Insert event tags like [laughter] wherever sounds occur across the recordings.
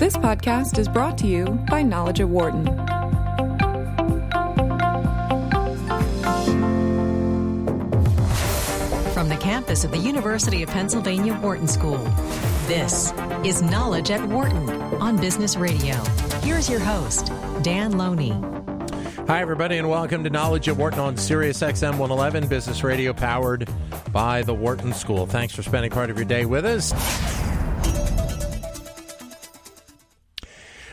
This podcast is brought to you by Knowledge at Wharton. From the campus of the University of Pennsylvania Wharton School, this is Knowledge at Wharton on Business Radio. Here's your host, Dan Loney. Hi, everybody, and welcome to Knowledge at Wharton on Sirius XM 111, Business Radio powered by the Wharton School. Thanks for spending part of your day with us.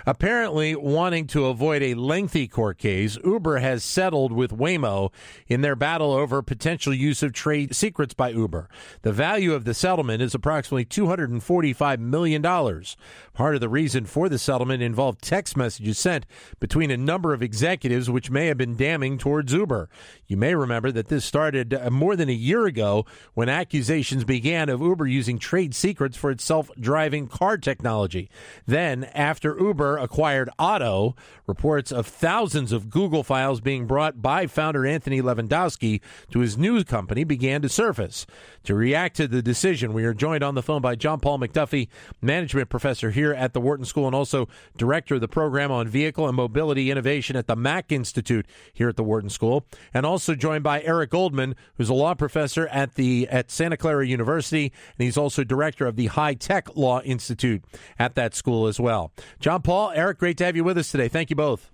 Apparently, wanting to avoid a lengthy court case, Uber has settled with Waymo in their battle over potential use of trade secrets by Uber. The value of the settlement is approximately $245 million. Part of the reason for the settlement involved text messages sent between a number of executives, which may have been damning towards Uber. You may remember that this started uh, more than a year ago when accusations began of Uber using trade secrets for its self driving car technology. Then, after Uber acquired Otto, reports of thousands of Google files being brought by founder Anthony Levandowski to his new company began to surface. To react to the decision, we are joined on the phone by John Paul MacDuffie, management professor here at the Wharton School and also director of the program on vehicle and mobility innovation at the Mack Institute here at the Wharton School, and also joined by Eric Goldman, who's a law professor at the at Santa Clara University, and he's also director of the High Tech Law Institute at that school as well. John Paul, Eric, great to have you with us today. Thank you both.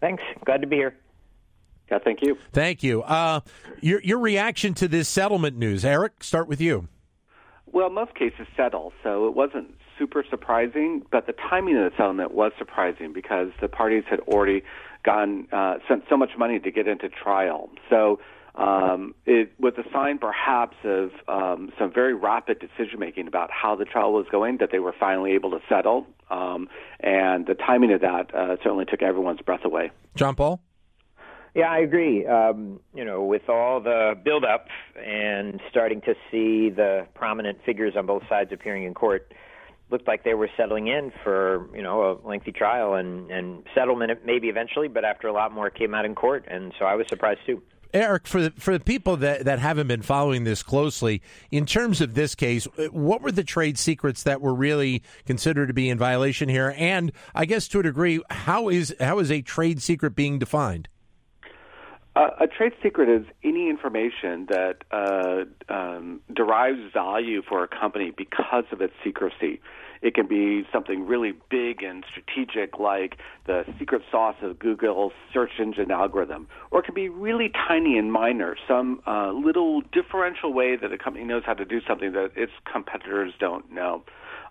Thanks. Glad to be here. Yeah, thank you. Thank you. Uh, your your reaction to this settlement news, Eric? Start with you. Well, most cases settle, so it wasn't super surprising, but the timing of the settlement was surprising because the parties had already gone uh, spent so much money to get into trial. So um, it was a sign, perhaps, of um, some very rapid decision making about how the trial was going that they were finally able to settle, um, and the timing of that uh, certainly took everyone's breath away. John Paul. Yeah, I agree. Um, you know, with all the buildup and starting to see the prominent figures on both sides appearing in court, looked like they were settling in for you know a lengthy trial and and settlement maybe eventually, but after a lot more came out in court, and so I was surprised too. Eric, for the, for the people that, that haven't been following this closely, in terms of this case, what were the trade secrets that were really considered to be in violation here? And I guess to a degree, how is how is a trade secret being defined? Uh, a trade secret is any information that uh, um, derives value for a company because of its secrecy. It can be something really big and strategic, like the secret sauce of Google's search engine algorithm, or it can be really tiny and minor, some uh, little differential way that a company knows how to do something that its competitors don't know.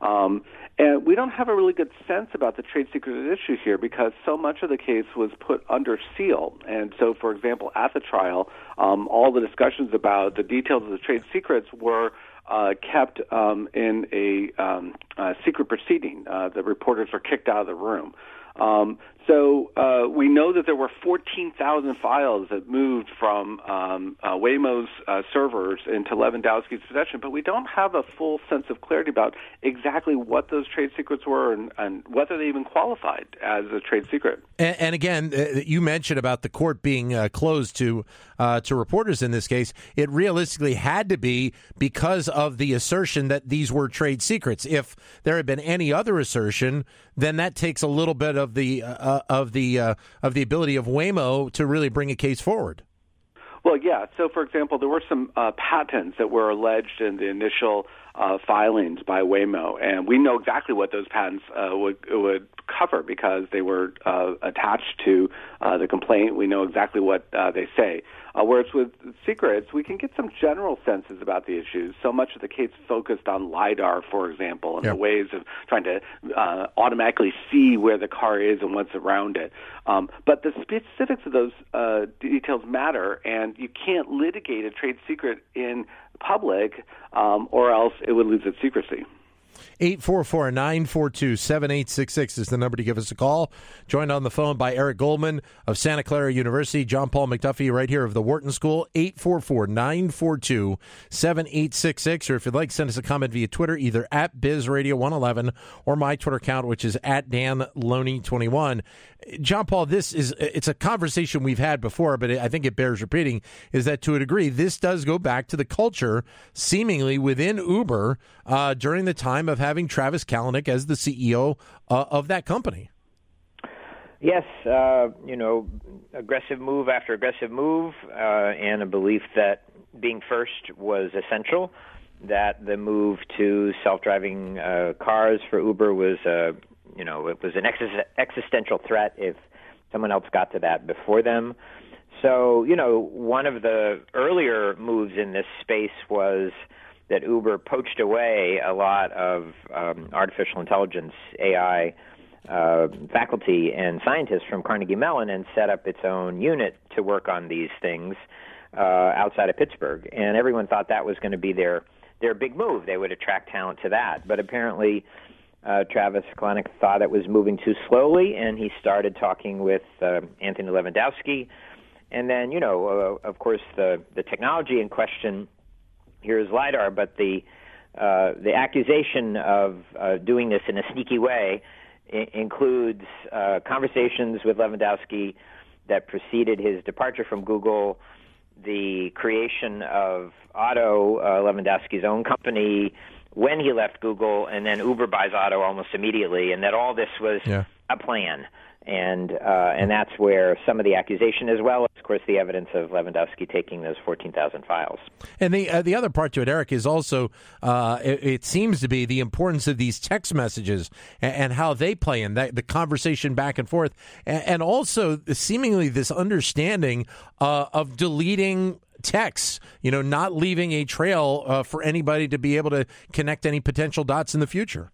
Um, and we don't have a really good sense about the trade secret issue here because so much of the case was put under seal. And so, for example, at the trial, um, all the discussions about the details of the trade secrets were uh, kept um, in a um, uh, secret proceeding. Uh, the reporters were kicked out of the room. Um, so uh, we know that there were 14,000 files that moved from um, uh, Waymo's uh, servers into Levandowski's possession, but we don't have a full sense of clarity about exactly what those trade secrets were and, and whether they even qualified as a trade secret. And, and again, uh, you mentioned about the court being uh, closed to uh, to reporters in this case. It realistically had to be because of the assertion that these were trade secrets. If there had been any other assertion, then that takes a little bit of the uh, of the uh, of the ability of Waymo to really bring a case forward. Well, yeah. So, for example, there were some uh, patents that were alleged in the initial uh, filings by Waymo, and we know exactly what those patents uh, would would cover because they were uh, attached to uh, the complaint. We know exactly what uh, they say. Uh, whereas with secrets, we can get some general senses about the issues. So much of the case focused on lidar, for example, and yep. the ways of trying to uh, automatically see where the car is and what's around it. Um, but the specifics of those uh, details matter, and you can't litigate a trade secret in public, um, or else it would lose its secrecy. 844 942 7866 is the number to give us a call. Joined on the phone by Eric Goldman of Santa Clara University, John Paul MacDuffie right here of the Wharton School, 844 942 7866. Or if you'd like, send us a comment via Twitter, either at BizRadio111 or my Twitter account, which is at Dan Loney21. John Paul, this is it's a conversation we've had before, but I think it bears repeating. Is that to a degree, this does go back to the culture, seemingly within Uber uh, during the time of having Travis Kalanick as the CEO uh, of that company. Yes, uh, you know, aggressive move after aggressive move, uh, and a belief that being first was essential. That the move to self-driving uh, cars for Uber was, you know, it was an ex- existential threat if someone else got to that before them. So, you know, one of the earlier moves in this space was that Uber poached away a lot of um, artificial intelligence, AI uh, faculty and scientists from Carnegie Mellon and set up its own unit to work on these things uh, outside of Pittsburgh. And everyone thought that was going to be their their big move. They would attract talent to that. But apparently, uh, Travis Kalanick thought it was moving too slowly, and he started talking with uh, Anthony Levandowski. And then, you know, uh, of course, the the technology in question here is lidar, but the uh, the accusation of uh, doing this in a sneaky way includes uh, conversations with Levandowski that preceded his departure from Google, the creation of Otto, uh, Levandowski's own company, when he left Google, and then Uber buys Otto almost immediately, and that all this was yeah. a plan and uh, and that's where some of the accusation, as well as, of course, the evidence of Levandowski taking those fourteen thousand files. And the uh, the other part to it, Eric, is also uh, it, it, seems to be the importance of these text messages and, and how they play in that, the conversation back and forth, and, and also seemingly this understanding uh, of deleting texts, you know, not leaving a trail uh, for anybody to be able to connect any potential dots in the future.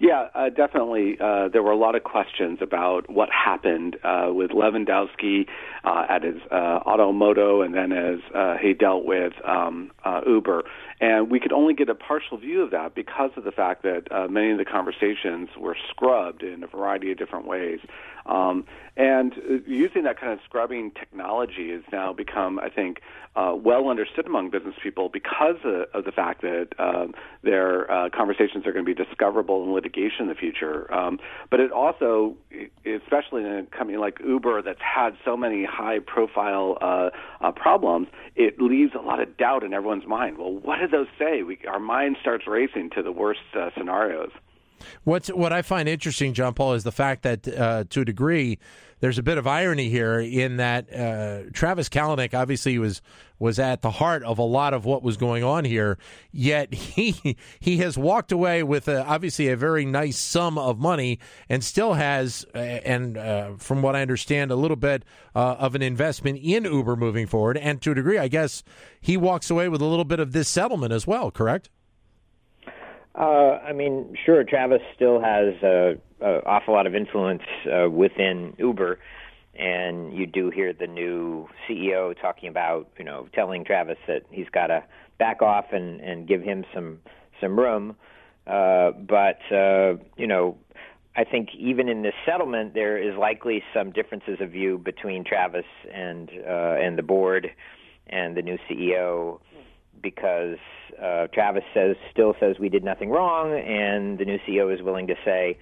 Yeah, uh, definitely. Uh, there were a lot of questions about what happened uh, with Levandowski uh, at his uh, Ottomotto, and then as uh, he dealt with um, uh, Uber. And we could only get a partial view of that because of the fact that uh, many of the conversations were scrubbed in a variety of different ways. Um, and uh, using that kind of scrubbing technology has now become, I think, uh, well understood among business people because of, of the fact that um, their uh, conversations are going to be discoverable in litigation in the future. Um, but it also, especially in a company like Uber that's had so many high profile uh, uh, problems, it leaves a lot of doubt in everyone's mind. Well, what did those say? We, our mind starts racing to the worst uh, scenarios. What's what I find interesting, John Paul, is the fact that uh, to a degree, there's a bit of irony here in that uh, Travis Kalanick obviously was was at the heart of a lot of what was going on here. Yet [laughs] he he has walked away with a, obviously a very nice sum of money and still has, uh, and uh, from what I understand, a little bit uh, of an investment in Uber moving forward. And to a degree, I guess he walks away with a little bit of this settlement as well. Correct? Uh, I mean, sure, Travis still has an awful lot of influence uh, within Uber, and you do hear the new CEO talking about, you know, telling Travis that he's got to back off and and give him some some room. Uh, but uh, you know, I think even in this settlement, there is likely some differences of view between Travis and uh, and the board and the new CEO because uh, Travis says still says we did nothing wrong, and the new CEO is willing to say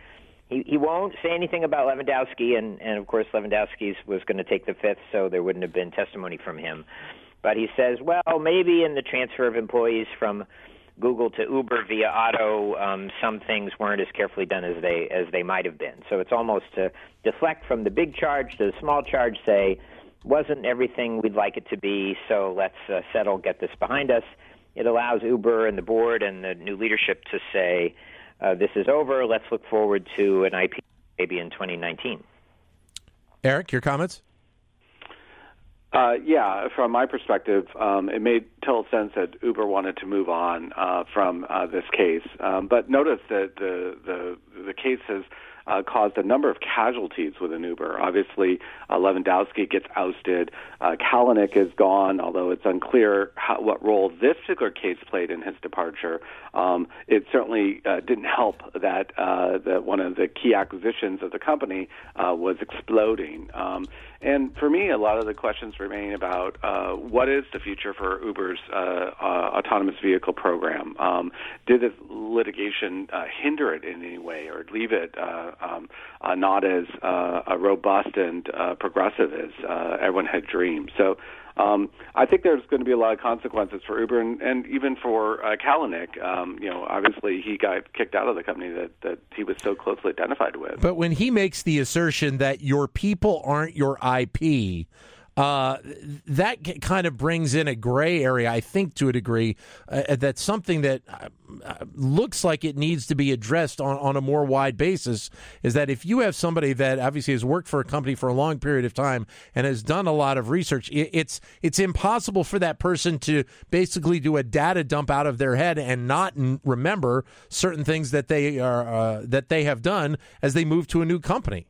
he he won't say anything about Levandowski, and and of course Levandowski's was going to take the fifth, so there wouldn't have been testimony from him. But he says, well, maybe in the transfer of employees from Google to Uber via Otto, um, some things weren't as carefully done as they as they might have been. So it's almost to deflect from the big charge to the small charge. Say wasn't everything we'd like it to be, so let's uh, settle, get this behind us. It allows Uber and the board and the new leadership to say, uh, this is over, let's look forward to an IP maybe in 2019. Eric, your comments? Uh, yeah, from my perspective, um, it made total sense that Uber wanted to move on uh, from uh, this case. Um, but notice that the the the case has uh, caused a number of casualties within Uber. Obviously, uh, Levandowski gets ousted. Uh, Kalanick is gone, although it's unclear how, what role this particular case played in his departure. Um, it certainly uh, didn't help that uh, that one of the key acquisitions of the company uh, was exploding. Um, and for me, a lot of the questions remain about uh, what is the future for Uber's autonomous vehicle program? Um, did this litigation hinder it in any way or leave it uh, um, uh, not as uh, robust and uh, progressive as uh, everyone had dreamed. So um, I think there's going to be a lot of consequences for Uber and, and even for uh, Kalanick. Um, you know, obviously he got kicked out of the company that, that he was so closely identified with. But when he makes the assertion that your people aren't your IP, uh, that kind of brings in a gray area, I think, to a degree. Uh, that's something that uh, looks like it needs to be addressed on, on a more wide basis. Is that if you have somebody that obviously has worked for a company for a long period of time and has done a lot of research, it, it's it's impossible for that person to basically do a data dump out of their head and not remember certain things that they are uh, that they have done as they move to a new company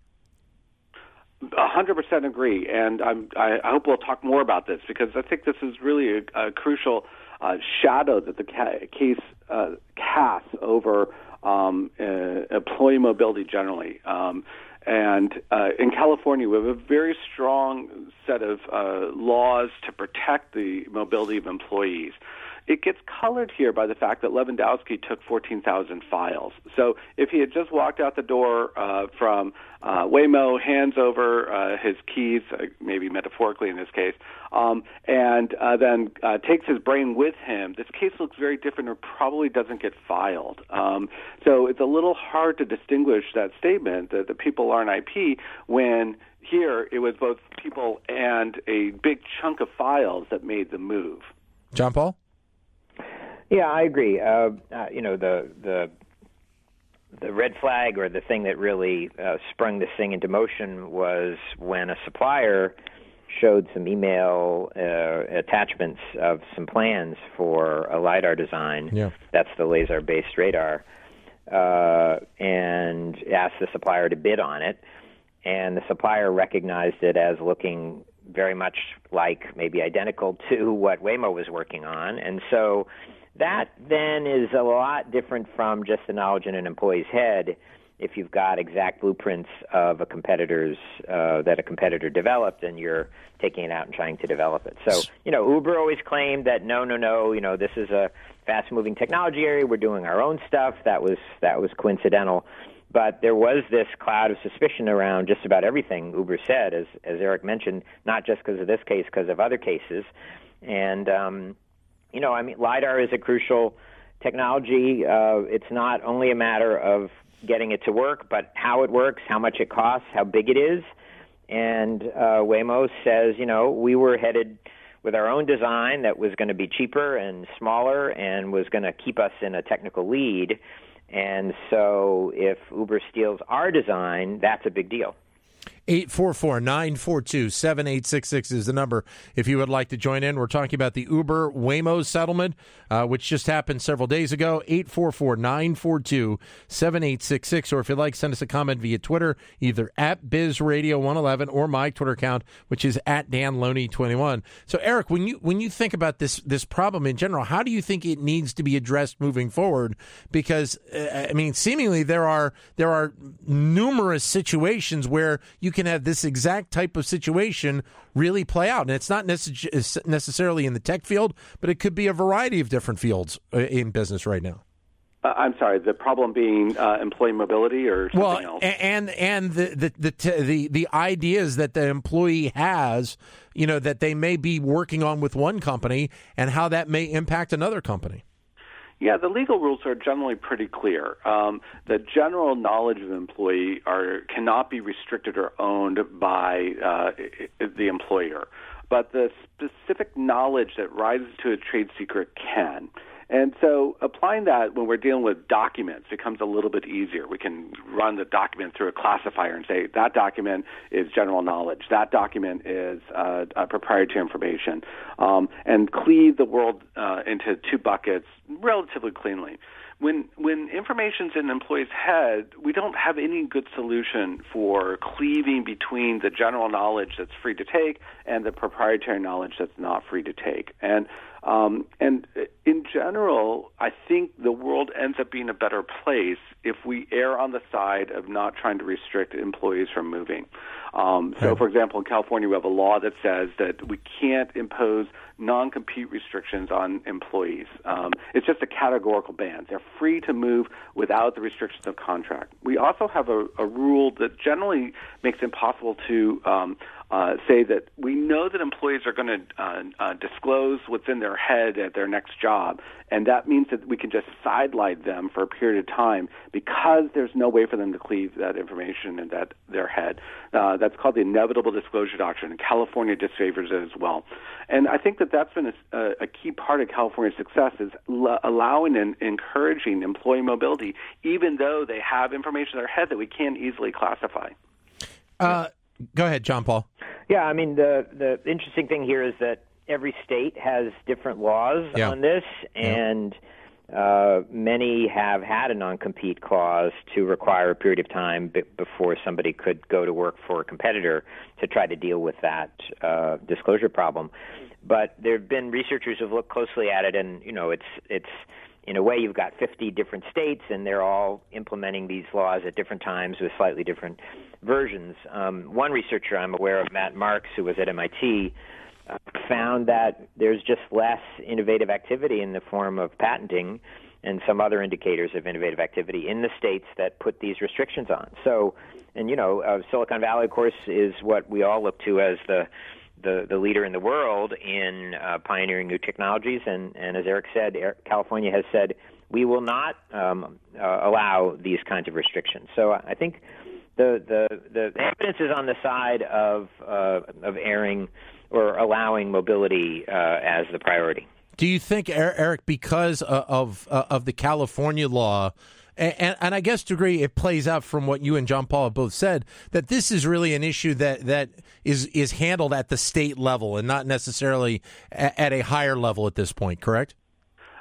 hundred percent agree, and I'm, I, I hope we'll talk more about this because I think this is really a, a crucial uh, shadow that the ca- case uh, casts over um, uh, employee mobility generally. Um, and uh, in California, we have a very strong set of uh, laws to protect the mobility of employees it gets colored here by the fact that Lewandowski took 14,000 files. So if he had just walked out the door uh, from uh, Waymo, hands over uh, his keys, uh, maybe metaphorically in this case, um, and uh, then uh, takes his brain with him, this case looks very different or probably doesn't get filed. Um, so it's a little hard to distinguish that statement that the people aren't IP when here it was both people and a big chunk of files that made the move. John Paul? Yeah, I agree. Uh, uh, you know, the the the red flag or the thing that really uh, sprung this thing into motion was when a supplier showed some email uh, attachments of some plans for a lidar design. Yeah. That's the laser-based radar, uh, and asked the supplier to bid on it. And the supplier recognized it as looking very much like, maybe identical to what Waymo was working on, and so that then is a lot different from just the knowledge in an employee's head if you've got exact blueprints of a competitor's uh, that a competitor developed and you're taking it out and trying to develop it. So, you know, Uber always claimed that no, no, no, you know, this is a fast-moving technology area. We're doing our own stuff. That was that was coincidental. But there was this cloud of suspicion around just about everything Uber said, as as Eric mentioned, not just because of this case, because of other cases, and um, you know, I mean, LIDAR is a crucial technology. Uh, it's not only a matter of getting it to work, but how it works, how much it costs, how big it is. And uh, Waymo says, you know, we were headed with our own design that was going to be cheaper and smaller and was going to keep us in a technical lead. And so if Uber steals our design, that's a big deal. 844 942 7866 is the number if you would like to join in. We're talking about the Uber Waymo settlement, uh, which just happened several days ago. 844 942 7866. Or if you'd like, send us a comment via Twitter, either at BizRadio111 or my Twitter account, which is at DanLoney21. So, Eric, when you when you think about this this problem in general, how do you think it needs to be addressed moving forward? Because, uh, I mean, seemingly there are there are numerous situations where you can have this exact type of situation really play out. And it's not necess- necessarily in the tech field, but it could be a variety of different fields uh, in business right now. Uh, I'm sorry. The problem being uh, employee mobility, or something well, else. and and the the the, t- the the ideas that the employee has, you know, that they may be working on with one company, and how that may impact another company. Yeah, the legal rules are generally pretty clear. Um, the general knowledge of employee are cannot be restricted or owned by uh, the employer, but the specific knowledge that rises to a trade secret can. And so applying that when we're dealing with documents becomes a little bit easier. We can run the document through a classifier and say that document is general knowledge, that document is uh, proprietary information, um, and cleave the world uh, into two buckets relatively cleanly. When when information's in an employee's head, we don't have any good solution for cleaving between the general knowledge that's free to take and the proprietary knowledge that's not free to take. And Um, and in general, I think the world ends up being a better place if we err on the side of not trying to restrict employees from moving. Um, so, for example, in California, we have a law that says that we can't impose non-compete restrictions on employees. Um, it's just a categorical ban. They're free to move without the restrictions of contract. We also have a, a rule that generally makes it impossible to um, uh, say that we know that employees are going to uh, uh, disclose what's in their head at their next job, and that means that we can just sideline them for a period of time because there's no way for them to cleave that information in that their head. Uh, that's called the inevitable disclosure doctrine, and California disfavors it as well. And I think that that's been a, a key part of California's success is l- allowing and encouraging employee mobility, even though they have information in their head that we can't easily classify. Uh, go ahead, John Paul. Yeah, I mean the the interesting thing here is that every state has different laws Yeah. on this, and uh, many have had a non-compete clause to require a period of time b- before somebody could go to work for a competitor to try to deal with that uh, disclosure problem. But there have been researchers who've looked closely at it, and you know, it's it's in a way you've got 50 different states, and they're all implementing these laws at different times with slightly different versions. Um, one researcher I'm aware of, Matt Marx, who was at MIT, found that there's just less innovative activity in the form of patenting and some other indicators of innovative activity in the states that put these restrictions on. So, and you know, uh, Silicon Valley, of course, is what we all look to as the the, the leader in the world in uh, pioneering new technologies. And, and as Eric said, California has said we will not um, uh, allow these kinds of restrictions. So I think the, the, the evidence is on the side of, uh, of erring or allowing mobility uh, as the priority. Do you think, Er- Eric, because uh, of uh, of the California law, and, and, and I guess to agree, it plays out from what you and John Paul have both said, that this is really an issue that, that is is handled at the state level and not necessarily at, at a higher level at this point, correct?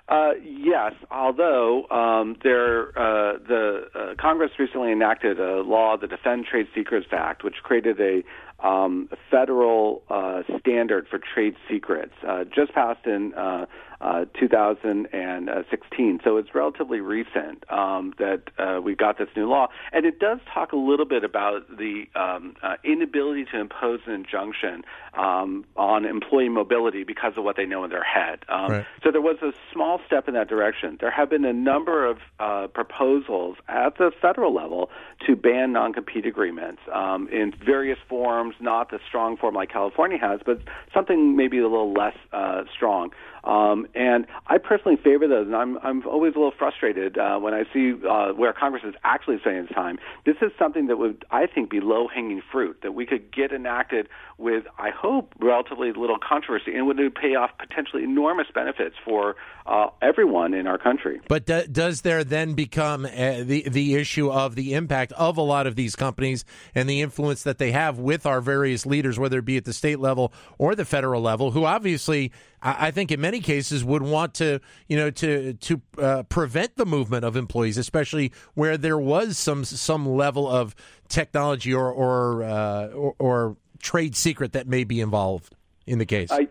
Uh, yes, although um, there, uh, the uh, Congress recently enacted a law, the Defend Trade Secrets Act, which created a um, federal uh, standard for trade secrets, uh, just passed in uh, uh, 2016. So it's relatively recent um, that uh, we got this new law, and it does talk a little bit about the um, uh, inability to impose an injunction um, on employee mobility because of what they know in their head. Um, Right. So there was a small step in that direction. There have been a number of uh, proposals at the federal level to ban non-compete agreements um, in various forms, not the strong form like California has, but something maybe a little less uh, strong. Um, and I personally favor those, and I'm I'm always a little frustrated uh, when I see uh, where Congress is actually spending its time. This is something that would, I think, be low-hanging fruit that we could get enacted with, I hope, relatively little controversy, and would pay off potentially enormous benefits for uh, everyone in our country. But do, does there then become uh, the the issue of the impact of a lot of these companies and the influence that they have with our various leaders, whether it be at the state level or the federal level, who obviously, I, I think, in many cases, would want to, you know, to to uh, prevent the movement of employees, especially where there was some some level of technology or or uh, or, or trade secret that may be involved in the case. I,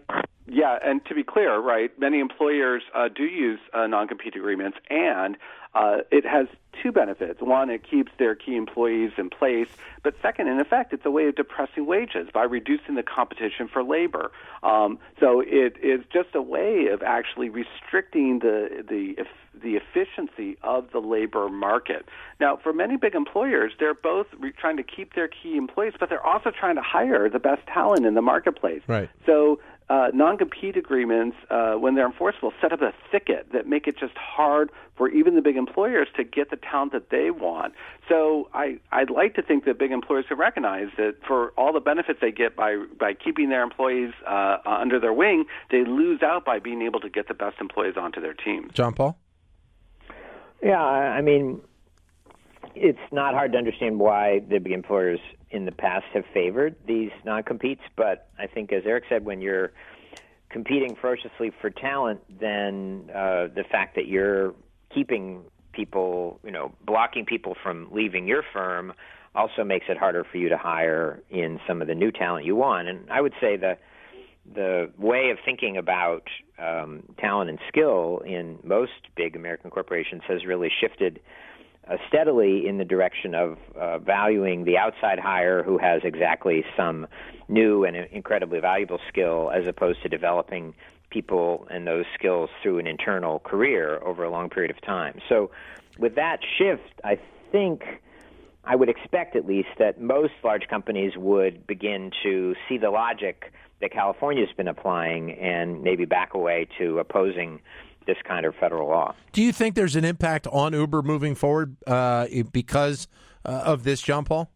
yeah, and to be clear, right, many employers uh, do use uh, non-compete agreements, and uh, it has two benefits. One, it keeps their key employees in place, but second, in effect, it's a way of depressing wages by reducing the competition for labor. Um, so it is just a way of actually restricting the the the efficiency of the labor market. Now, for many big employers, they're both re- trying to keep their key employees, but they're also trying to hire the best talent in the marketplace. Right. So uh, non-compete agreements, uh, when they're enforceable, set up a thicket that make it just hard for even the big employers to get the talent that they want. So I, I'd like to think that big employers can recognize that for all the benefits they get by by keeping their employees uh, under their wing, they lose out by being able to get the best employees onto their teams. John Paul. Yeah, I I mean, it's not hard to understand why the big employers in the past have favored these non-competes, but I think, as Eric said, when you're competing ferociously for talent, then uh, the fact that you're keeping people, you know, blocking people from leaving your firm also makes it harder for you to hire in some of the new talent you want. And I would say the the way of thinking about um, talent and skill in most big American corporations has really shifted uh, steadily in the direction of uh, valuing the outside hire who has exactly some new and incredibly valuable skill as opposed to developing people and those skills through an internal career over a long period of time. So, with that shift, I think I would expect at least that most large companies would begin to see the logic that California's been applying and maybe back away to opposing this kind of federal law. Do you think there's an impact on Uber moving forward uh, because uh, of this, John Paul?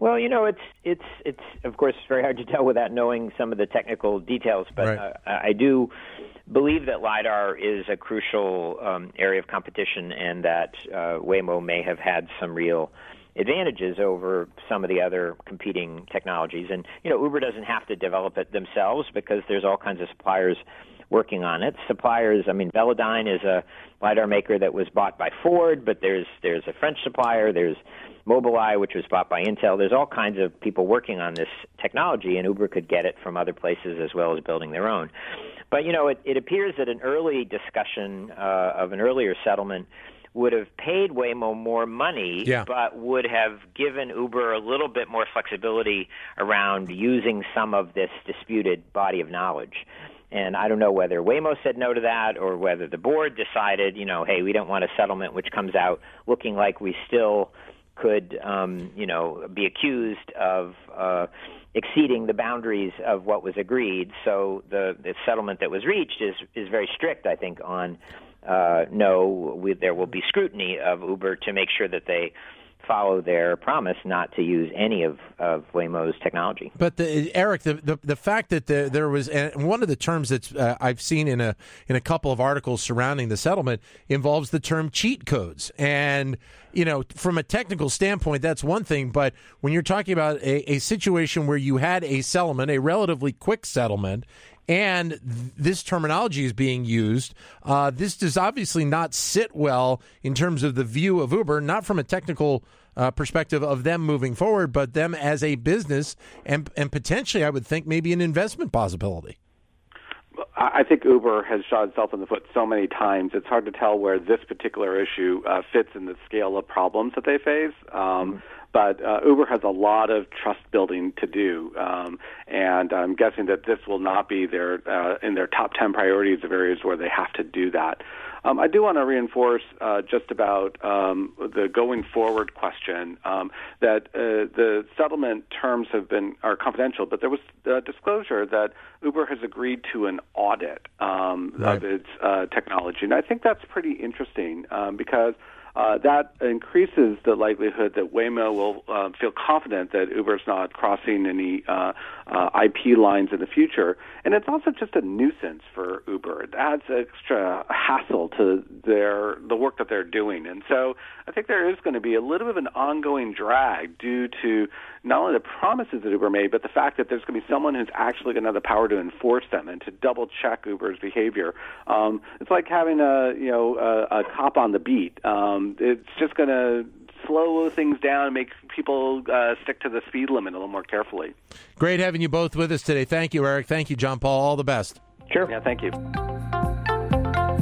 Well, you know, it's it's it's of course very hard to tell without knowing some of the technical details, but right. uh, I do believe that lidar is a crucial um, area of competition, and that uh, Waymo may have had some real advantages over some of the other competing technologies. And you know, Uber doesn't have to develop it themselves because there's all kinds of suppliers working on it. Suppliers, I mean, Velodyne is a lidar maker that was bought by Ford, but there's there's a French supplier. There's Mobileye, which was bought by Intel. There's all kinds of people working on this technology, and Uber could get it from other places as well as building their own. But you know, it, it appears that an early discussion uh, of an earlier settlement would have paid Waymo more money, yeah. but would have given Uber a little bit more flexibility around using some of this disputed body of knowledge. And I don't know whether Waymo said no to that or whether the board decided, you know, hey, we don't want a settlement which comes out looking like we still could, um, you know, be accused of uh, exceeding the boundaries of what was agreed. So the, the settlement that was reached is is very strict, I think, on uh, no, we, there will be scrutiny of Uber to make sure that they follow their promise not to use any of, of Waymo's technology. But the, Eric, the, the, the fact that the, there was one of the terms that uh, I've seen in a in a couple of articles surrounding the settlement involves the term cheat codes, and you know from a technical standpoint that's one thing, but when you're talking about a, a situation where you had a settlement, a relatively quick settlement, and th- this terminology is being used. Uh, this does obviously not sit well in terms of the view of Uber, not from a technical uh, perspective of them moving forward, but them as a business and and potentially, I would think maybe an investment possibility. I think Uber has shot itself in the foot so many times. It's hard to tell where this particular issue uh, fits in the scale of problems that they face. Um, mm-hmm but uh, Uber has a lot of trust building to do, um, and I'm guessing that this will not be their uh, in their top 10 priorities of areas where they have to do that. Um, I do want to reinforce uh, just about um, the going forward question um, that uh, the settlement terms have been are confidential, but there was disclosure that Uber has agreed to an audit um, right. of its uh, technology, and I think that's pretty interesting um, because uh, that increases the likelihood that Waymo will uh, feel confident that Uber is not crossing any uh, uh IP lines in the future. And it's also just a nuisance for Uber. Adds extra hassle to their the work that they're doing. And so I think there is going to be a little bit of an ongoing drag due to not only the promises that Uber made, but the fact that there's going to be someone who's actually going to have the power to enforce them and to double check Uber's behavior. Um, it's like having a you know a, a cop on the beat. Um, it's just going to slow things down and make people uh, stick to the speed limit a little more carefully. Great having you both with us today. Thank you, Eric. Thank you, John Paul. All the best. Sure. Yeah, thank you.